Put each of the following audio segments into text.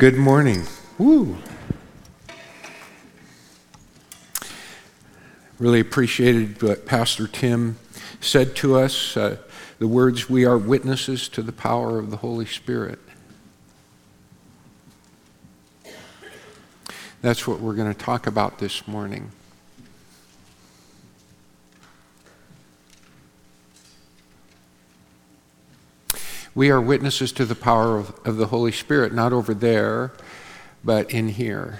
Good morning. Woo. Really appreciated what Pastor Tim said to us uh, the words, We are witnesses to the power of the Holy Spirit. That's what we're going to talk about this morning. We are witnesses to the power of, of the Holy Spirit, not over there, but in here,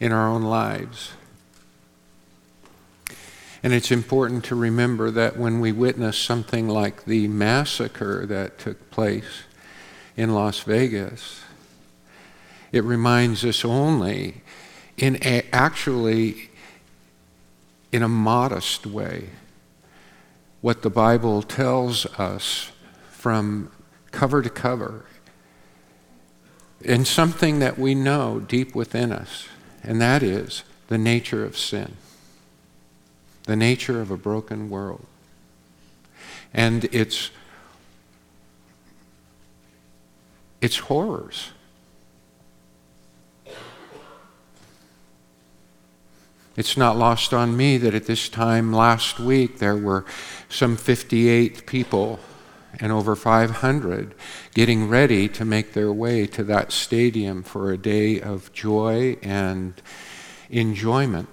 in our own lives. And it's important to remember that when we witness something like the massacre that took place in Las Vegas, it reminds us only, in a, actually, in a modest way, what the Bible tells us from cover to cover in something that we know deep within us, and that is the nature of sin, the nature of a broken world. And its, its horrors. It's not lost on me that at this time last week there were some 58 people and over 500 getting ready to make their way to that stadium for a day of joy and enjoyment.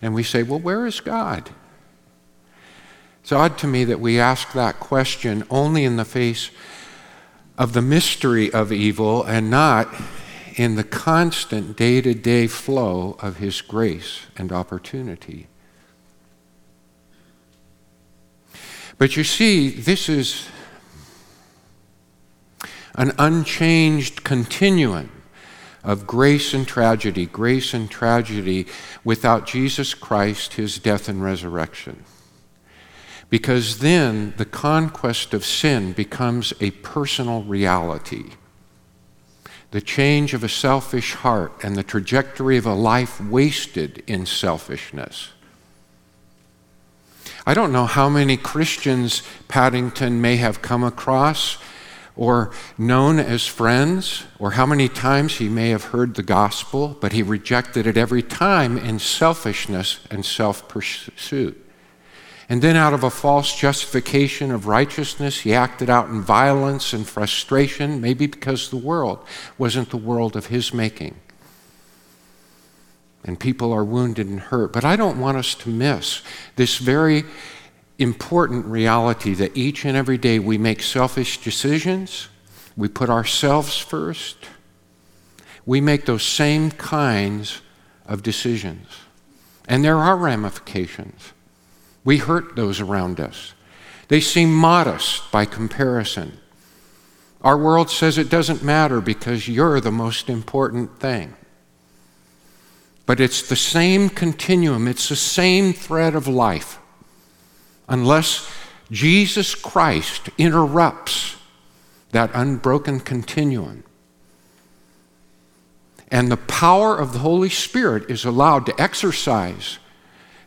And we say, well, where is God? It's odd to me that we ask that question only in the face of the mystery of evil and not in the constant day to day flow of His grace and opportunity. But you see, this is an unchanged continuum of grace and tragedy, grace and tragedy without Jesus Christ, his death and resurrection. Because then the conquest of sin becomes a personal reality the change of a selfish heart and the trajectory of a life wasted in selfishness. I don't know how many Christians Paddington may have come across or known as friends, or how many times he may have heard the gospel, but he rejected it every time in selfishness and self pursuit. And then, out of a false justification of righteousness, he acted out in violence and frustration, maybe because the world wasn't the world of his making. And people are wounded and hurt. But I don't want us to miss this very important reality that each and every day we make selfish decisions, we put ourselves first, we make those same kinds of decisions. And there are ramifications. We hurt those around us. They seem modest by comparison. Our world says it doesn't matter because you're the most important thing. But it's the same continuum, it's the same thread of life. Unless Jesus Christ interrupts that unbroken continuum. And the power of the Holy Spirit is allowed to exercise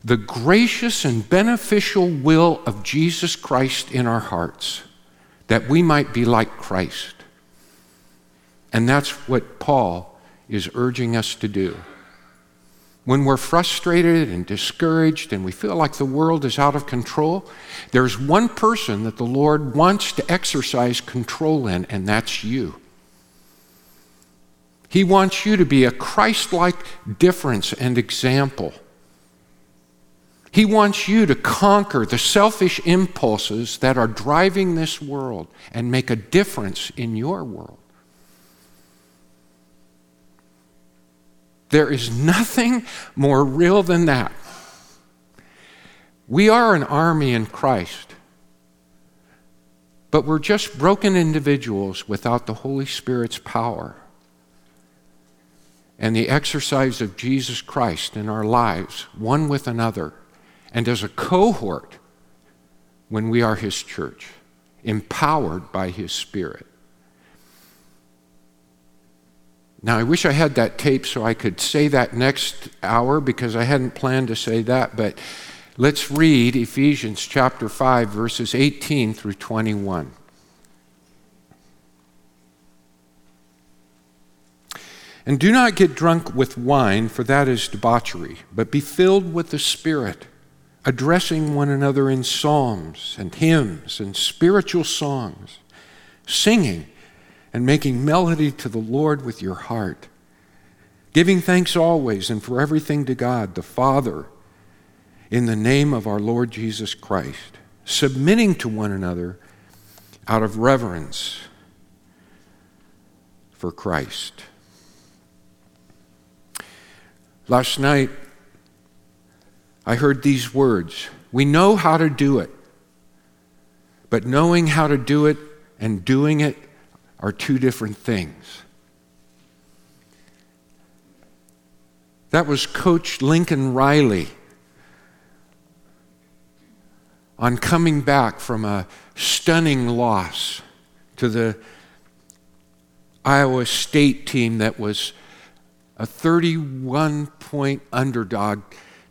the gracious and beneficial will of Jesus Christ in our hearts, that we might be like Christ. And that's what Paul is urging us to do. When we're frustrated and discouraged and we feel like the world is out of control, there's one person that the Lord wants to exercise control in, and that's you. He wants you to be a Christ like difference and example. He wants you to conquer the selfish impulses that are driving this world and make a difference in your world. There is nothing more real than that. We are an army in Christ, but we're just broken individuals without the Holy Spirit's power and the exercise of Jesus Christ in our lives, one with another and as a cohort when we are His church, empowered by His Spirit. Now, I wish I had that tape so I could say that next hour because I hadn't planned to say that, but let's read Ephesians chapter 5, verses 18 through 21. And do not get drunk with wine, for that is debauchery, but be filled with the Spirit addressing one another in psalms and hymns and spiritual songs, singing and making melody to the Lord with your heart, giving thanks always and for everything to God, the Father, in the name of our Lord Jesus Christ, submitting to one another out of reverence for Christ. Last night, I heard these words We know how to do it, but knowing how to do it and doing it are two different things. That was Coach Lincoln Riley on coming back from a stunning loss to the Iowa State team that was a 31 point underdog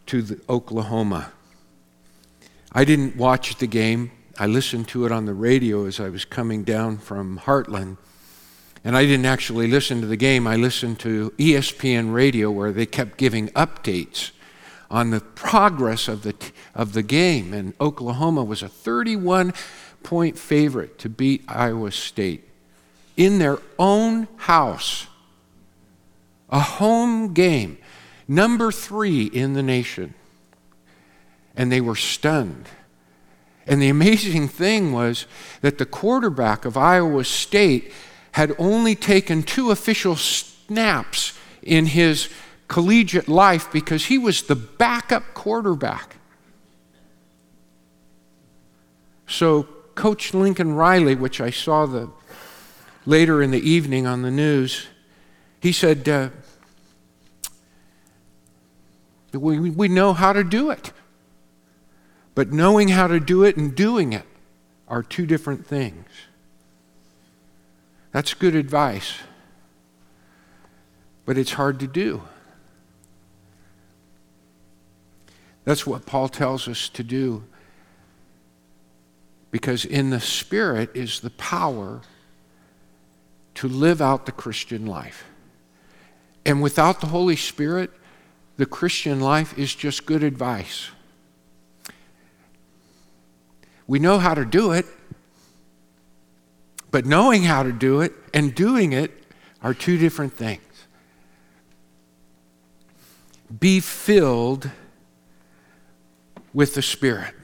to Oklahoma. I didn't watch the game. I listened to it on the radio as I was coming down from Heartland. And I didn't actually listen to the game. I listened to ESPN radio where they kept giving updates on the progress of the, of the game. And Oklahoma was a 31 point favorite to beat Iowa State in their own house a home game, number three in the nation. And they were stunned. And the amazing thing was that the quarterback of Iowa State had only taken two official snaps in his collegiate life because he was the backup quarterback. So, Coach Lincoln Riley, which I saw the, later in the evening on the news, he said, uh, we, we know how to do it. But knowing how to do it and doing it are two different things. That's good advice. But it's hard to do. That's what Paul tells us to do. Because in the Spirit is the power to live out the Christian life. And without the Holy Spirit, the Christian life is just good advice. We know how to do it, but knowing how to do it and doing it are two different things. Be filled with the Spirit.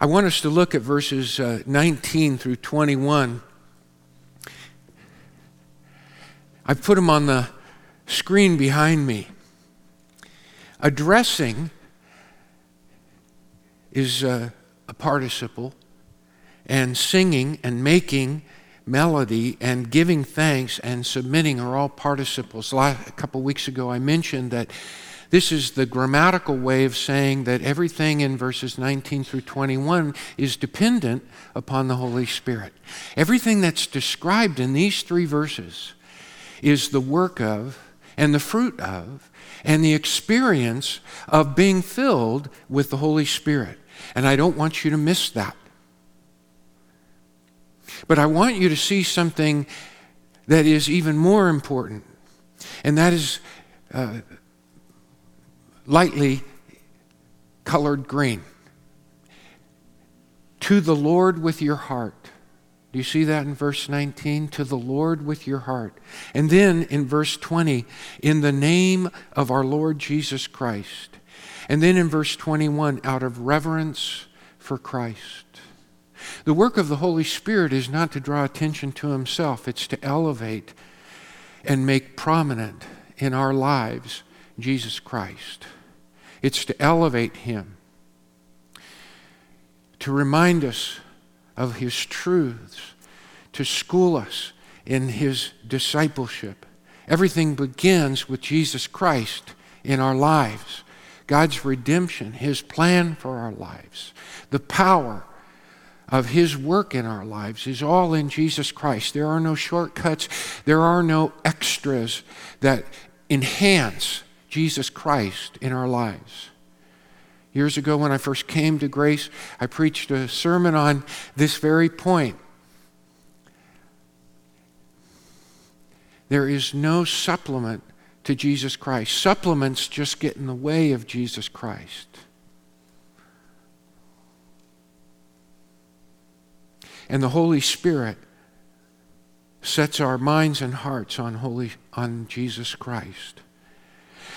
I want us to look at verses uh, 19 through 21 I've put them on the screen behind me. Addressing is a, a participle, and singing and making melody and giving thanks and submitting are all participles. a couple weeks ago, I mentioned that this is the grammatical way of saying that everything in verses 19 through 21 is dependent upon the Holy Spirit. Everything that's described in these three verses is the work of and the fruit of and the experience of being filled with the Holy Spirit. And I don't want you to miss that. But I want you to see something that is even more important, and that is uh, lightly colored green. To the Lord with your heart. Do you see that in verse 19? To the Lord with your heart. And then in verse 20, in the name of our Lord Jesus Christ. And then in verse 21, out of reverence for Christ. The work of the Holy Spirit is not to draw attention to himself, it's to elevate and make prominent in our lives Jesus Christ. It's to elevate him, to remind us of his truths, to school us in his discipleship. Everything begins with Jesus Christ in our lives, God's redemption, his plan for our lives, the power of his work in our lives is all in Jesus Christ. There are no shortcuts, there are no extras that enhance Jesus Christ in our lives. Years ago, when I first came to grace, I preached a sermon on this very point There is no supplement to Jesus Christ. Supplements just get in the way of Jesus Christ. And the Holy Spirit sets our minds and hearts on holy on Jesus Christ.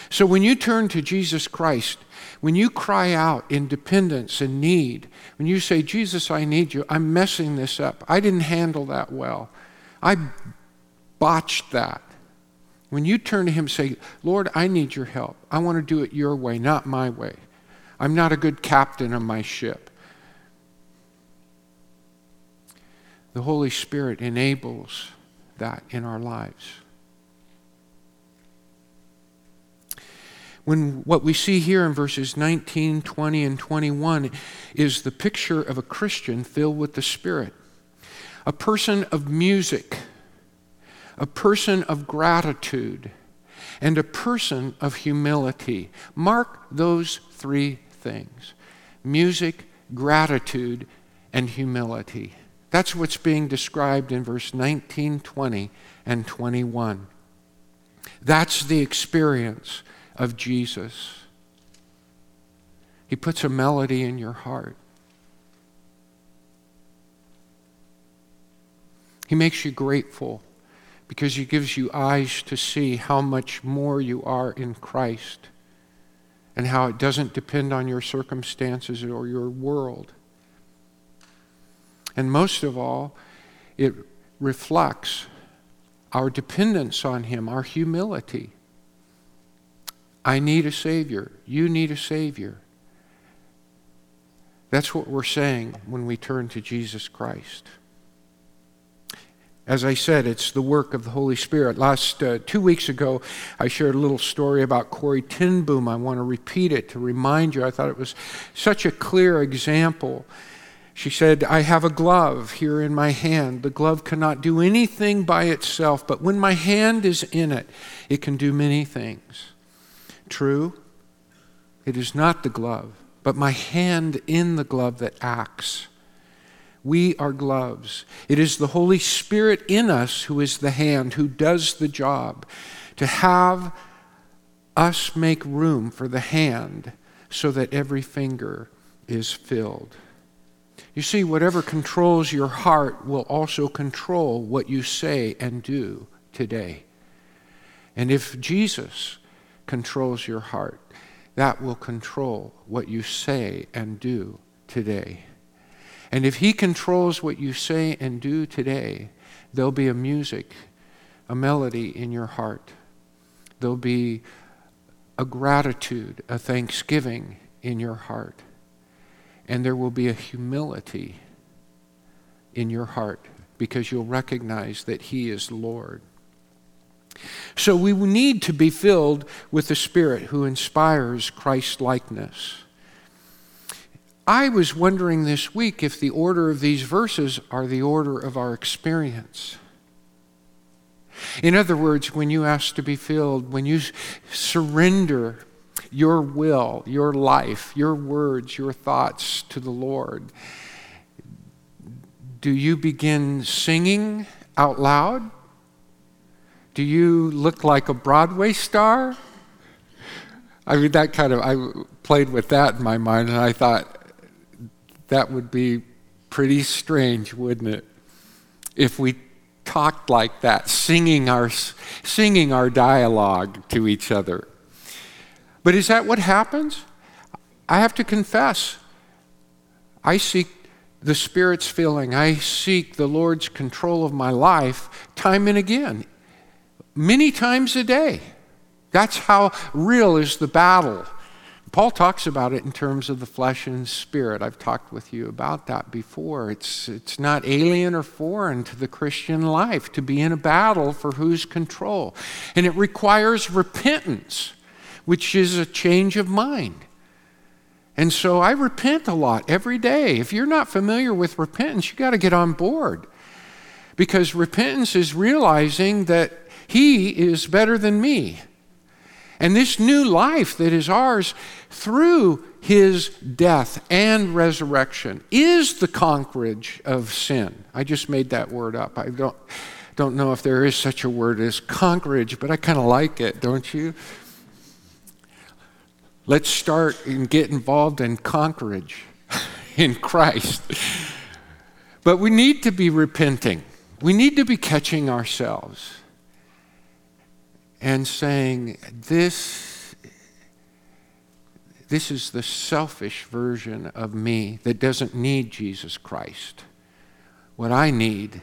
So when you turn to Jesus Christ, when you cry out in dependence and need, when you say, Jesus, I need you, I'm messing this up. I didn't handle that well. I botched that. When you turn to Him and say, Lord, I need your help. I want to do it your way, not my way. I'm not a good captain of my ship. The Holy Spirit enables that in our lives. When what we see here in verses 19, 20, and 21 is the picture of a Christian filled with the Spirit, a person of music, a person of gratitude, and a person of humility. Mark those three things music, gratitude, and humility. That's what's being described in verse 19, 20, and 21. That's the experience of Jesus. He puts a melody in your heart. He makes you grateful because He gives you eyes to see how much more you are in Christ and how it doesn't depend on your circumstances or your world. And most of all, it reflects our dependence on Him, our humility. I need a Savior. You need a Savior. That's what we're saying when we turn to Jesus Christ. As I said, it's the work of the Holy Spirit. Last uh, two weeks ago, I shared a little story about Corrie ten Boom. I want to repeat it to remind you. I thought it was such a clear example she said, I have a glove here in my hand. The glove cannot do anything by itself, but when my hand is in it, it can do many things. True, it is not the glove, but my hand in the glove that acts. We are gloves. It is the Holy Spirit in us who is the hand, who does the job. To have us make room for the hand so that every finger is filled. You see, whatever controls your heart will also control what you say and do today. And if Jesus controls your heart, that will control what you say and do today. And if He controls what you say and do today, there'll be a music, a melody in your heart. There'll be a gratitude, a thanksgiving in your heart and there will be a humility in your heart because you'll recognize that He is Lord. So we need to be filled with the Spirit who inspires Christ likeness. I was wondering this week if the order of these verses are the order of our experience. In other words, when you ask to be filled, when you surrender your will, your life, your words, your thoughts to the Lord, do you begin singing out loud? Do you look like a Broadway star? I mean, that kind of, I played with that in my mind, and I thought that would be pretty strange, wouldn't it? If we talked like that, singing our, singing our dialogue to each other. But is that what happens? I have to confess, I seek the Spirit's filling. I seek the Lord's control of my life time and again, many times a day. That's how real is the battle. Paul talks about it in terms of the flesh and spirit. I've talked with you about that before. It's, it's not alien or foreign to the Christian life to be in a battle for whose control. And it requires repentance which is a change of mind. And so I repent a lot every day. If you're not familiar with repentance, you got to get on board. Because repentance is realizing that He is better than me. And this new life that is ours through His death and resurrection is the conquerage of sin. I just made that word up. I don't don't know if there is such a word as conquerage, but I kind of like it, don't you? Let's start and get involved in conquerage in Christ. But we need to be repenting. We need to be catching ourselves and saying, This, this is the selfish version of me that doesn't need Jesus Christ. What I need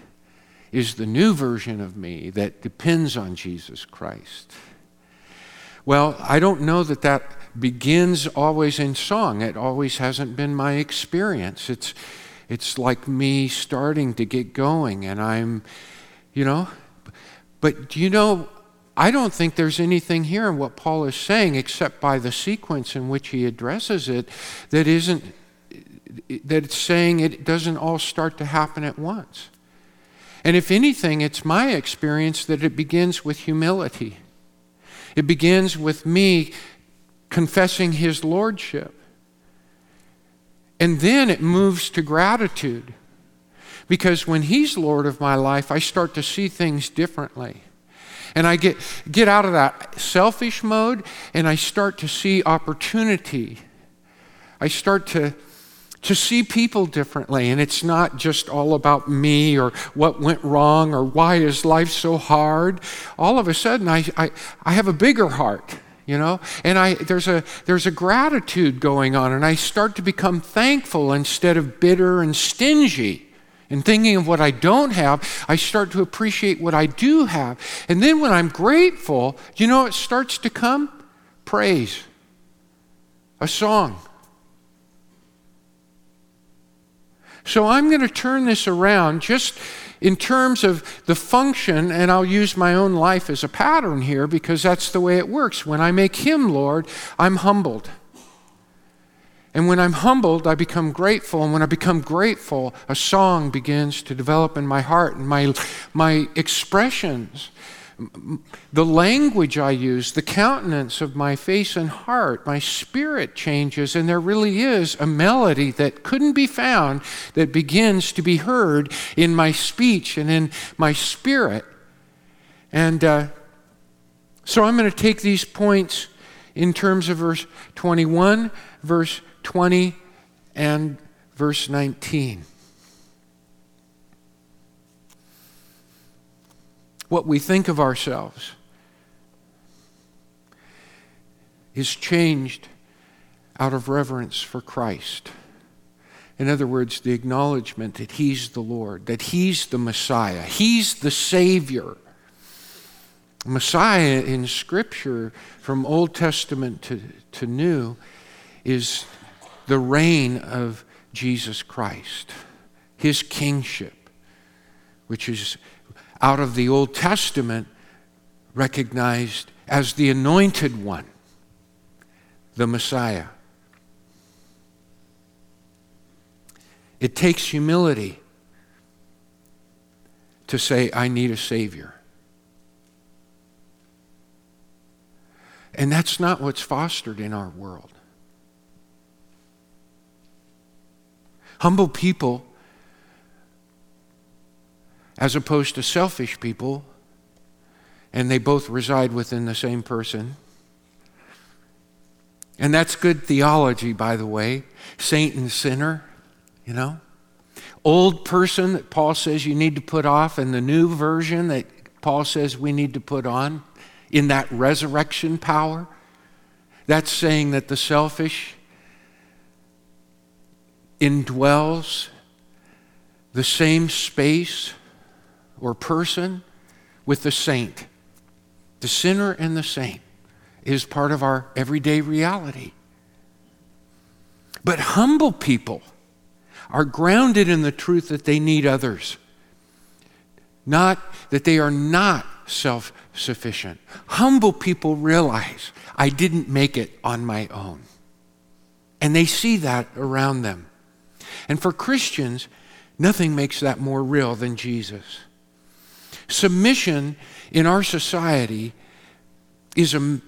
is the new version of me that depends on Jesus Christ. Well, I don't know that that begins always in song. It always hasn't been my experience. It's, it's like me starting to get going, and I'm, you know, but do you know, I don't think there's anything here in what Paul is saying, except by the sequence in which he addresses it, that isn't, that it's saying it doesn't all start to happen at once. And if anything, it's my experience that it begins with humility. It begins with me confessing his lordship. And then it moves to gratitude. Because when he's Lord of my life, I start to see things differently. And I get, get out of that selfish mode and I start to see opportunity. I start to to see people differently. And it's not just all about me or what went wrong or why is life so hard. All of a sudden, I, I, I have a bigger heart. You know, and I there's a there's a gratitude going on, and I start to become thankful instead of bitter and stingy. And thinking of what I don't have, I start to appreciate what I do have. And then when I'm grateful, you know it starts to come? Praise. A song. So I'm going to turn this around just in terms of the function, and I'll use my own life as a pattern here because that's the way it works. When I make Him Lord, I'm humbled. And when I'm humbled, I become grateful. And when I become grateful, a song begins to develop in my heart, and my, my expressions the language I use, the countenance of my face and heart, my spirit changes, and there really is a melody that couldn't be found that begins to be heard in my speech and in my spirit. And uh, so I'm going to take these points in terms of verse 21, verse 20, and verse 19. what we think of ourselves is changed out of reverence for Christ. In other words, the acknowledgement that He's the Lord, that He's the Messiah, He's the Savior. Messiah in Scripture, from Old Testament to, to New, is the reign of Jesus Christ, His kingship, which is out of the Old Testament recognized as the anointed one, the Messiah. It takes humility to say, I need a Savior. And that's not what's fostered in our world. Humble people as opposed to selfish people, and they both reside within the same person. And that's good theology, by the way. Saint and sinner, you know. Old person that Paul says you need to put off, and the new version that Paul says we need to put on in that resurrection power. That's saying that the selfish indwells the same space or person with the saint. The sinner and the saint is part of our everyday reality. But humble people are grounded in the truth that they need others, not that they are not self sufficient. Humble people realize I didn't make it on my own. And they see that around them. And for Christians, nothing makes that more real than Jesus. Submission in our society is a,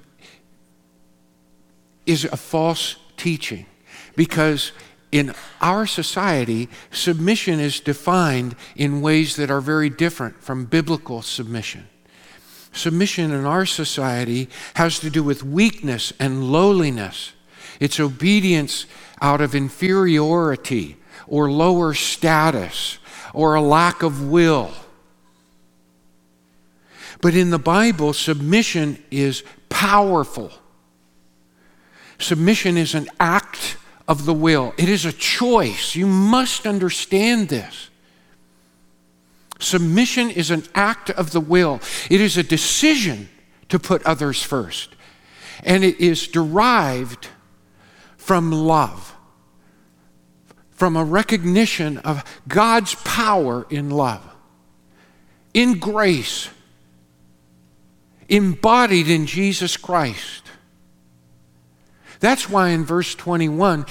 is a false teaching because in our society, submission is defined in ways that are very different from biblical submission. Submission in our society has to do with weakness and lowliness. It's obedience out of inferiority or lower status or a lack of will. But in the Bible, submission is powerful. Submission is an act of the will, it is a choice. You must understand this. Submission is an act of the will, it is a decision to put others first. And it is derived from love, from a recognition of God's power in love, in grace, embodied in Jesus Christ. That's why in verse 21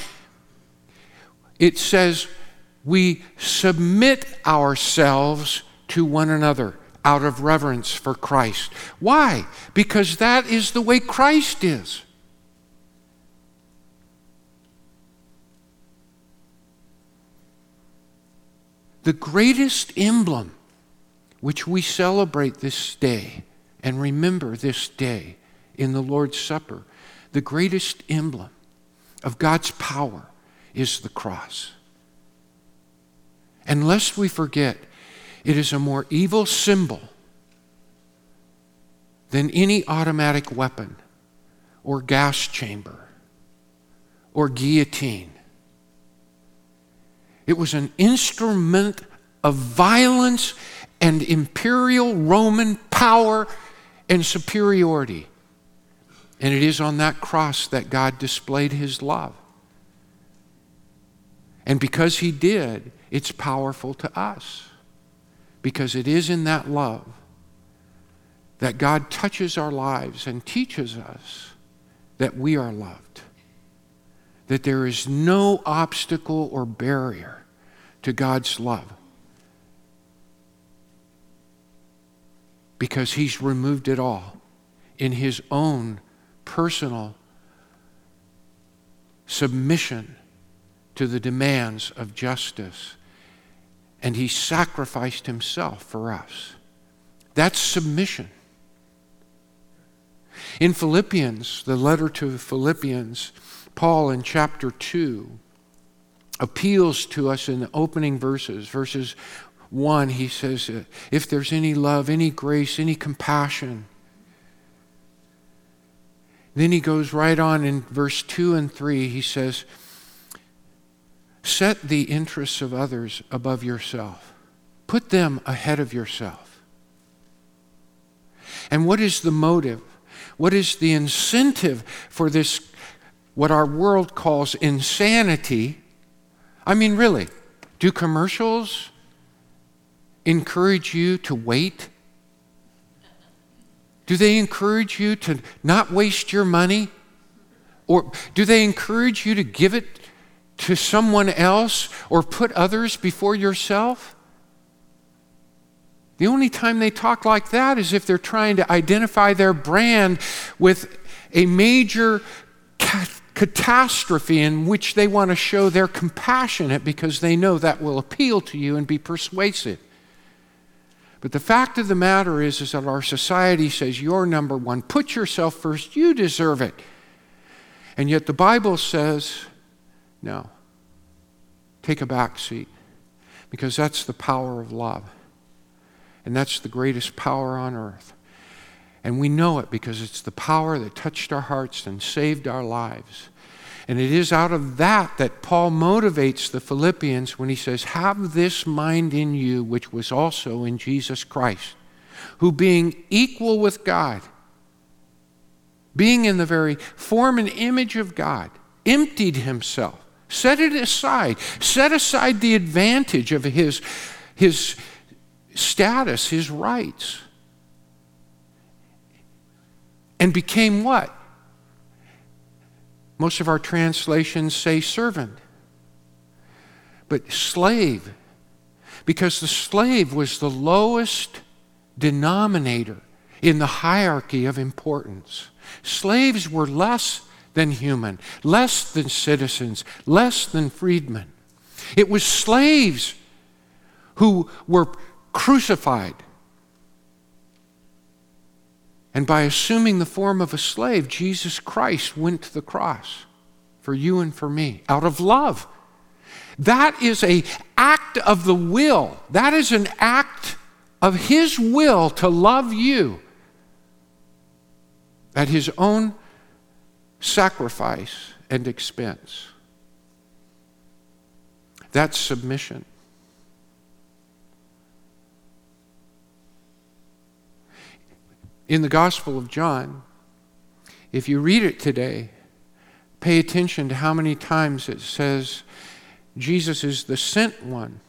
it says, We submit ourselves to one another out of reverence for Christ. Why? Because that is the way Christ is. The greatest emblem which we celebrate this day and remember this day in the Lord's Supper the greatest emblem of God's power is the cross. And lest we forget, it is a more evil symbol than any automatic weapon or gas chamber or guillotine. It was an instrument of violence and imperial Roman power and superiority. And it is on that cross that God displayed his love. And because he did, it's powerful to us. Because it is in that love that God touches our lives and teaches us that we are loved. That there is no obstacle or barrier to God's love. Because he's removed it all in his own personal submission to the demands of justice. And he sacrificed himself for us. That's submission. In Philippians, the letter to Philippians, Paul in chapter 2 appeals to us in the opening verses. Verses 1, he says, If there's any love, any grace, any compassion, then he goes right on in verse 2 and 3. He says, Set the interests of others above yourself, put them ahead of yourself. And what is the motive? What is the incentive for this, what our world calls insanity? I mean, really, do commercials encourage you to wait? Do they encourage you to not waste your money? Or do they encourage you to give it to someone else or put others before yourself? The only time they talk like that is if they're trying to identify their brand with a major catastrophe in which they want to show they're compassionate because they know that will appeal to you and be persuasive. But the fact of the matter is, is that our society says you're number one. Put yourself first. You deserve it. And yet the Bible says, no. Take a back seat. Because that's the power of love. And that's the greatest power on earth. And we know it because it's the power that touched our hearts and saved our lives. And it is out of that that Paul motivates the Philippians when he says, Have this mind in you, which was also in Jesus Christ, who being equal with God, being in the very form and image of God, emptied himself, set it aside, set aside the advantage of his, his status, his rights, and became what? Most of our translations say servant, but slave, because the slave was the lowest denominator in the hierarchy of importance. Slaves were less than human, less than citizens, less than freedmen. It was slaves who were crucified. And by assuming the form of a slave, Jesus Christ went to the cross for you and for me out of love. That is a act of the will. That is an act of his will to love you at his own sacrifice and expense. That's submission. In the Gospel of John, if you read it today, pay attention to how many times it says Jesus is the sent one.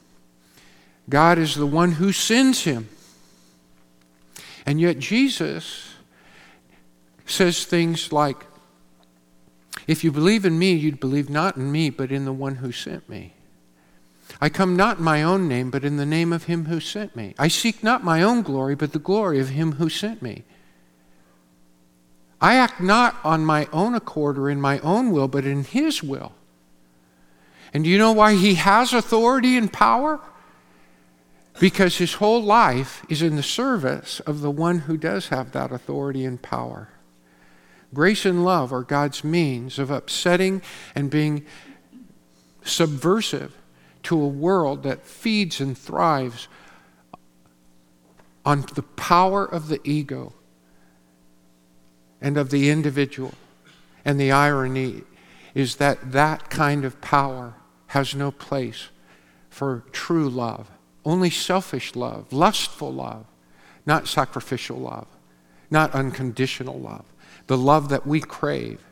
God is the one who sends him. And yet Jesus says things like, If you believe in me, you'd believe not in me, but in the one who sent me. I come not in my own name, but in the name of him who sent me. I seek not my own glory, but the glory of him who sent me. I act not on my own accord or in my own will, but in his will. And do you know why he has authority and power? Because his whole life is in the service of the one who does have that authority and power. Grace and love are God's means of upsetting and being subversive to a world that feeds and thrives on the power of the ego and of the individual. And the irony is that that kind of power has no place for true love, only selfish love, lustful love, not sacrificial love, not unconditional love the love that we crave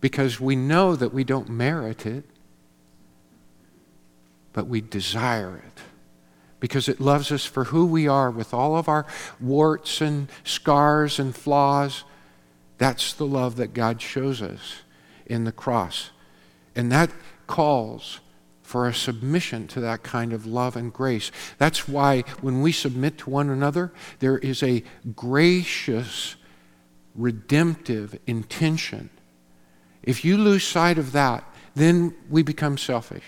because we know that we don't merit it, but we desire it because it loves us for who we are with all of our warts and scars and flaws. That's the love that God shows us in the cross. And that calls for a submission to that kind of love and grace. That's why when we submit to one another, there is a gracious redemptive intention. If you lose sight of that, then we become selfish.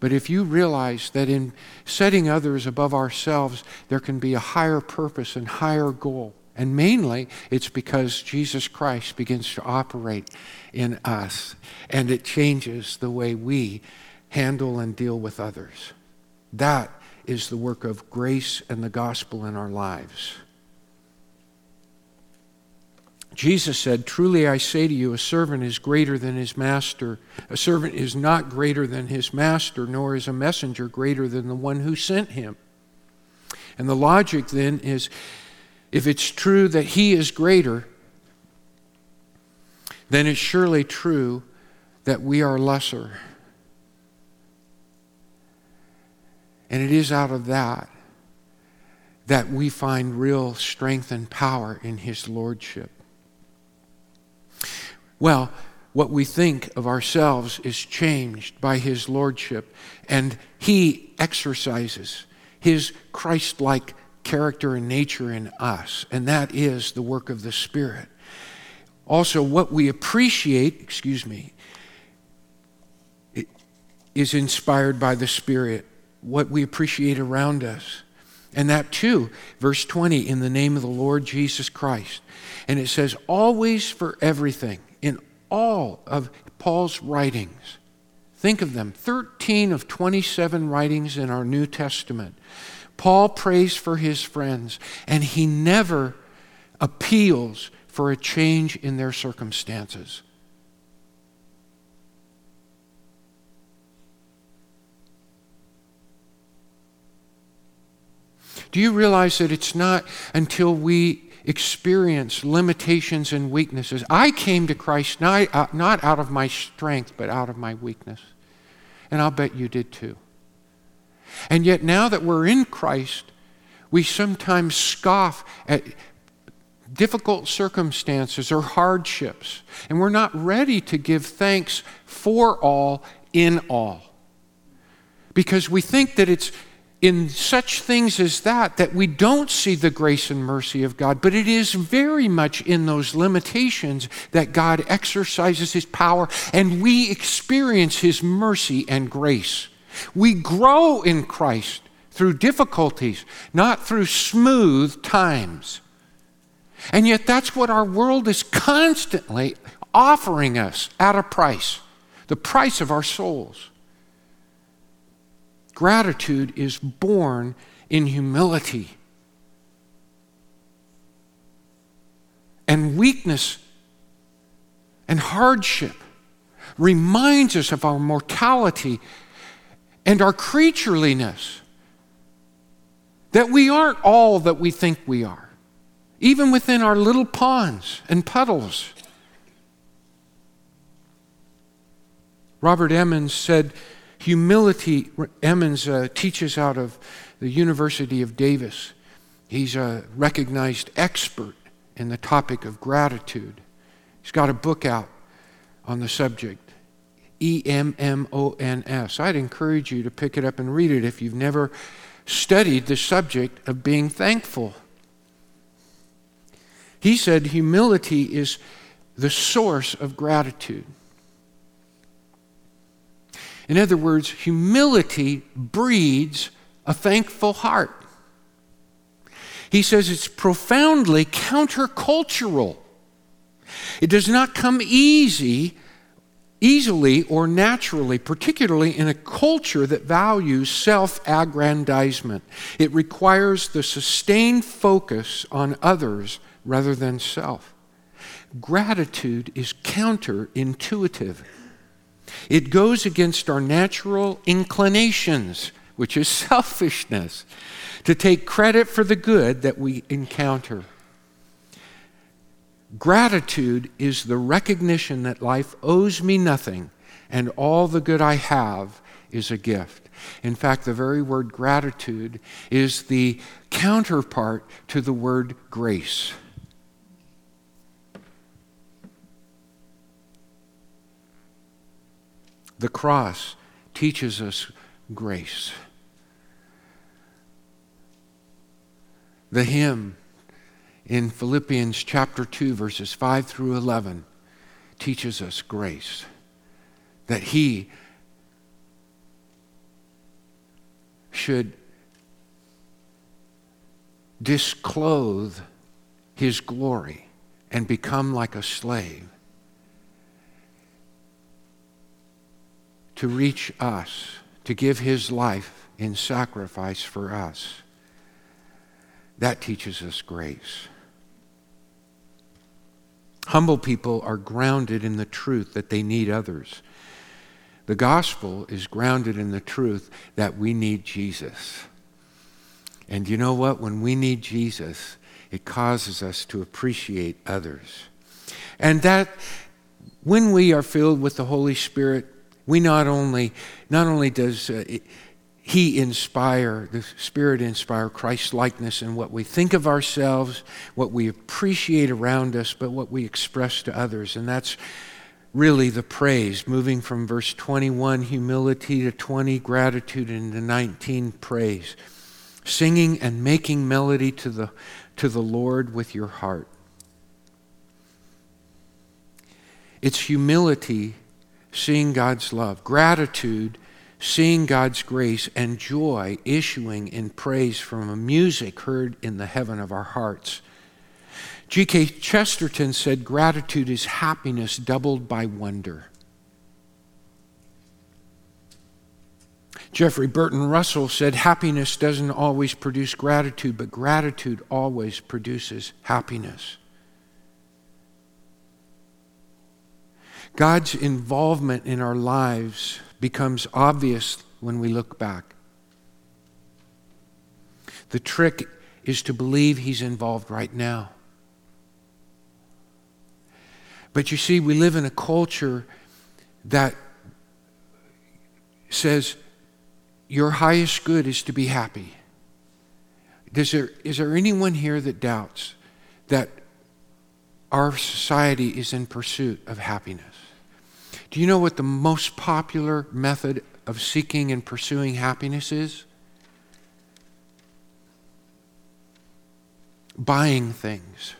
But if you realize that in setting others above ourselves, there can be a higher purpose and higher goal, and mainly it's because Jesus Christ begins to operate in us and it changes the way we handle and deal with others. That is the work of grace and the gospel in our lives. Jesus said, Truly I say to you, a servant is greater than his master. A servant is not greater than his master, nor is a messenger greater than the one who sent him. And the logic then is if it's true that he is greater, then it's surely true that we are lesser. And it is out of that that we find real strength and power in his lordship. Well, what we think of ourselves is changed by his lordship, and he exercises his Christ like character and nature in us, and that is the work of the Spirit. Also, what we appreciate, excuse me, is inspired by the Spirit, what we appreciate around us. And that too, verse 20, in the name of the Lord Jesus Christ. And it says, always for everything in all of Paul's writings. Think of them 13 of 27 writings in our New Testament. Paul prays for his friends, and he never appeals for a change in their circumstances. Do you realize that it's not until we experience limitations and weaknesses. I came to Christ not, uh, not out of my strength, but out of my weakness. And I'll bet you did too. And yet, now that we're in Christ, we sometimes scoff at difficult circumstances or hardships, and we're not ready to give thanks for all in all. Because we think that it's in such things as that that we don't see the grace and mercy of God, but it is very much in those limitations that God exercises his power and we experience his mercy and grace. We grow in Christ through difficulties, not through smooth times. And yet, that's what our world is constantly offering us at a price the price of our souls. Gratitude is born in humility. And weakness and hardship reminds us of our mortality and our creatureliness. That we aren't all that we think we are, even within our little ponds and puddles. Robert Emmons said, Humility, Emmons uh, teaches out of the University of Davis. He's a recognized expert in the topic of gratitude. He's got a book out on the subject, E M M O N S. I'd encourage you to pick it up and read it if you've never studied the subject of being thankful. He said humility is the source of gratitude. In other words, humility breeds a thankful heart. He says it's profoundly countercultural. It does not come easy, easily or naturally, particularly in a culture that values self aggrandizement. It requires the sustained focus on others rather than self. Gratitude is counterintuitive. It goes against our natural inclinations, which is selfishness, to take credit for the good that we encounter. Gratitude is the recognition that life owes me nothing and all the good I have is a gift. In fact, the very word gratitude is the counterpart to the word grace. The cross teaches us grace. The hymn in Philippians chapter 2, verses 5 through 11, teaches us grace. That He should disclothe His glory and become like a slave to reach us, to give his life in sacrifice for us. That teaches us grace. Humble people are grounded in the truth that they need others. The gospel is grounded in the truth that we need Jesus. And you know what? When we need Jesus, it causes us to appreciate others. And that when we are filled with the Holy Spirit, we not only, not only does uh, he inspire, the Spirit inspire Christ likeness in what we think of ourselves, what we appreciate around us, but what we express to others. And that's really the praise, moving from verse 21, humility, to 20, gratitude, and to 19, praise. Singing and making melody to the, to the Lord with your heart. It's humility seeing God's love, gratitude, seeing God's grace, and joy issuing in praise from a music heard in the heaven of our hearts. G.K. Chesterton said, Gratitude is happiness doubled by wonder. Jeffrey Burton Russell said, Happiness doesn't always produce gratitude, but gratitude always produces happiness. God's involvement in our lives becomes obvious when we look back. The trick is to believe He's involved right now. But you see, we live in a culture that says your highest good is to be happy. Is there, is there anyone here that doubts that our society is in pursuit of happiness. Do you know what the most popular method of seeking and pursuing happiness is? Buying things.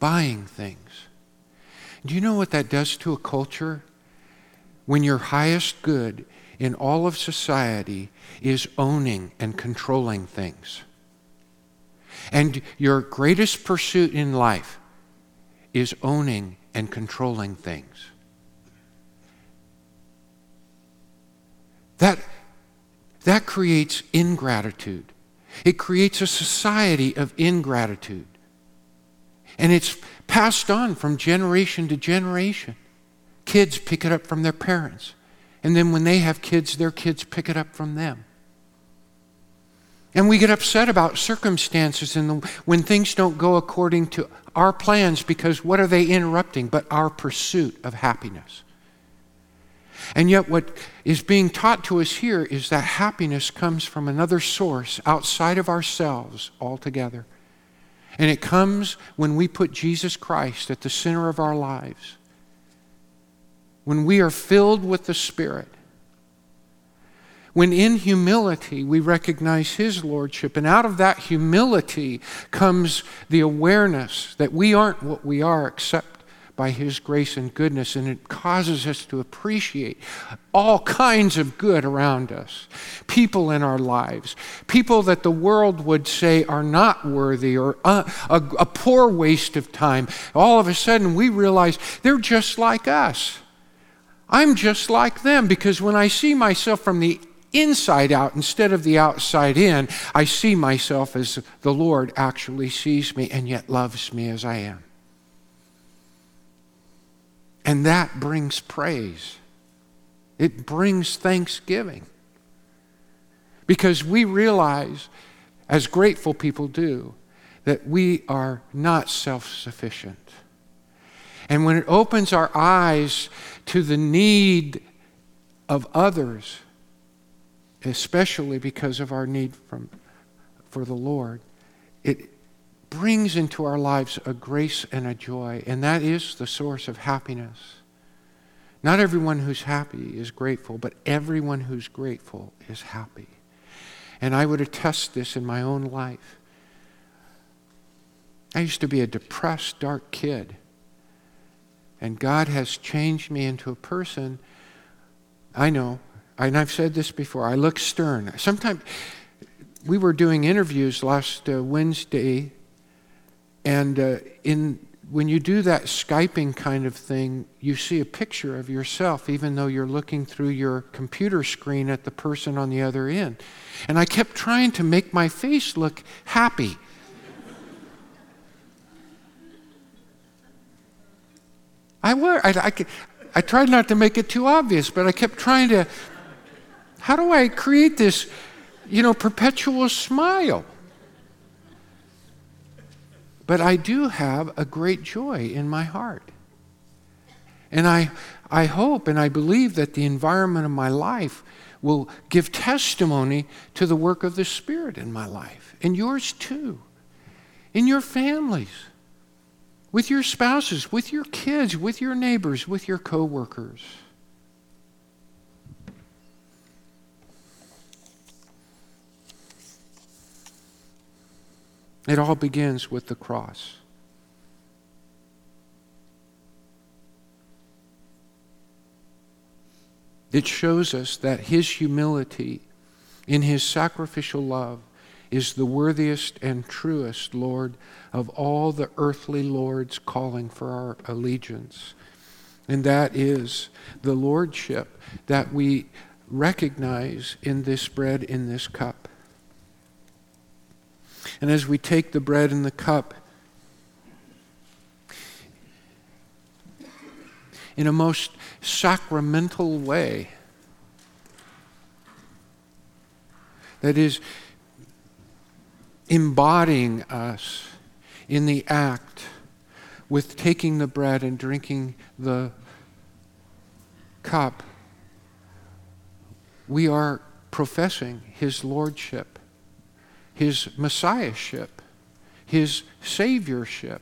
Buying things. Do you know what that does to a culture? When your highest good in all of society is owning and controlling things. And your greatest pursuit in life is owning and controlling things. That, that creates ingratitude. It creates a society of ingratitude. And it's passed on from generation to generation. Kids pick it up from their parents. And then when they have kids, their kids pick it up from them. And we get upset about circumstances and the, when things don't go according to our plans because what are they interrupting but our pursuit of happiness? And yet, what is being taught to us here is that happiness comes from another source outside of ourselves altogether. And it comes when we put Jesus Christ at the center of our lives. When we are filled with the Spirit. When in humility we recognize His Lordship. And out of that humility comes the awareness that we aren't what we are except by His grace and goodness, and it causes us to appreciate all kinds of good around us. People in our lives, people that the world would say are not worthy or a, a, a poor waste of time. All of a sudden, we realize they're just like us. I'm just like them because when I see myself from the inside out instead of the outside in, I see myself as the Lord actually sees me and yet loves me as I am. And that brings praise. It brings thanksgiving. Because we realize, as grateful people do, that we are not self sufficient. And when it opens our eyes to the need of others, especially because of our need from, for the Lord, it brings into our lives a grace and a joy, and that is the source of happiness. Not everyone who's happy is grateful, but everyone who's grateful is happy. And I would attest this in my own life. I used to be a depressed, dark kid. And God has changed me into a person. I know, and I've said this before, I look stern. Sometimes we were doing interviews last uh, Wednesday and uh, in, when you do that Skyping kind of thing, you see a picture of yourself, even though you're looking through your computer screen at the person on the other end. And I kept trying to make my face look happy. I, were, I, I, I tried not to make it too obvious, but I kept trying to. How do I create this, you know, perpetual smile? But I do have a great joy in my heart. And I, I hope and I believe that the environment of my life will give testimony to the work of the Spirit in my life, and yours too, in your families, with your spouses, with your kids, with your neighbors, with your coworkers. It all begins with the cross. It shows us that his humility in his sacrificial love is the worthiest and truest Lord of all the earthly lords calling for our allegiance. And that is the lordship that we recognize in this bread, in this cup. And as we take the bread and the cup, in a most sacramental way, that is, embodying us in the act with taking the bread and drinking the cup, we are professing his lordship his messiahship, his saviorship.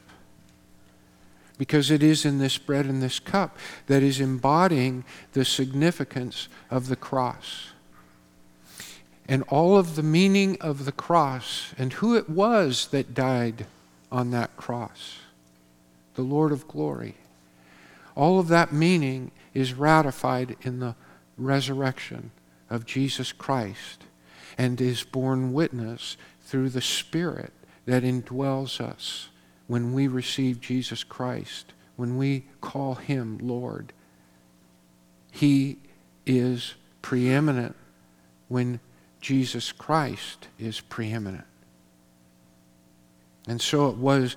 Because it is in this bread and this cup that is embodying the significance of the cross. and all of the meaning of the cross and who it was that died on that cross the Lord of glory. All of that meaning is ratified in the resurrection of Jesus Christ and is borne witness through the Spirit that indwells us when we receive Jesus Christ, when we call Him Lord. He is preeminent when Jesus Christ is preeminent. And so it was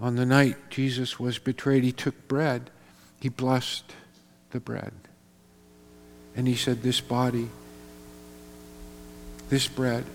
on the night Jesus was betrayed, he took bread, he blessed the bread. And he said, This body, this bread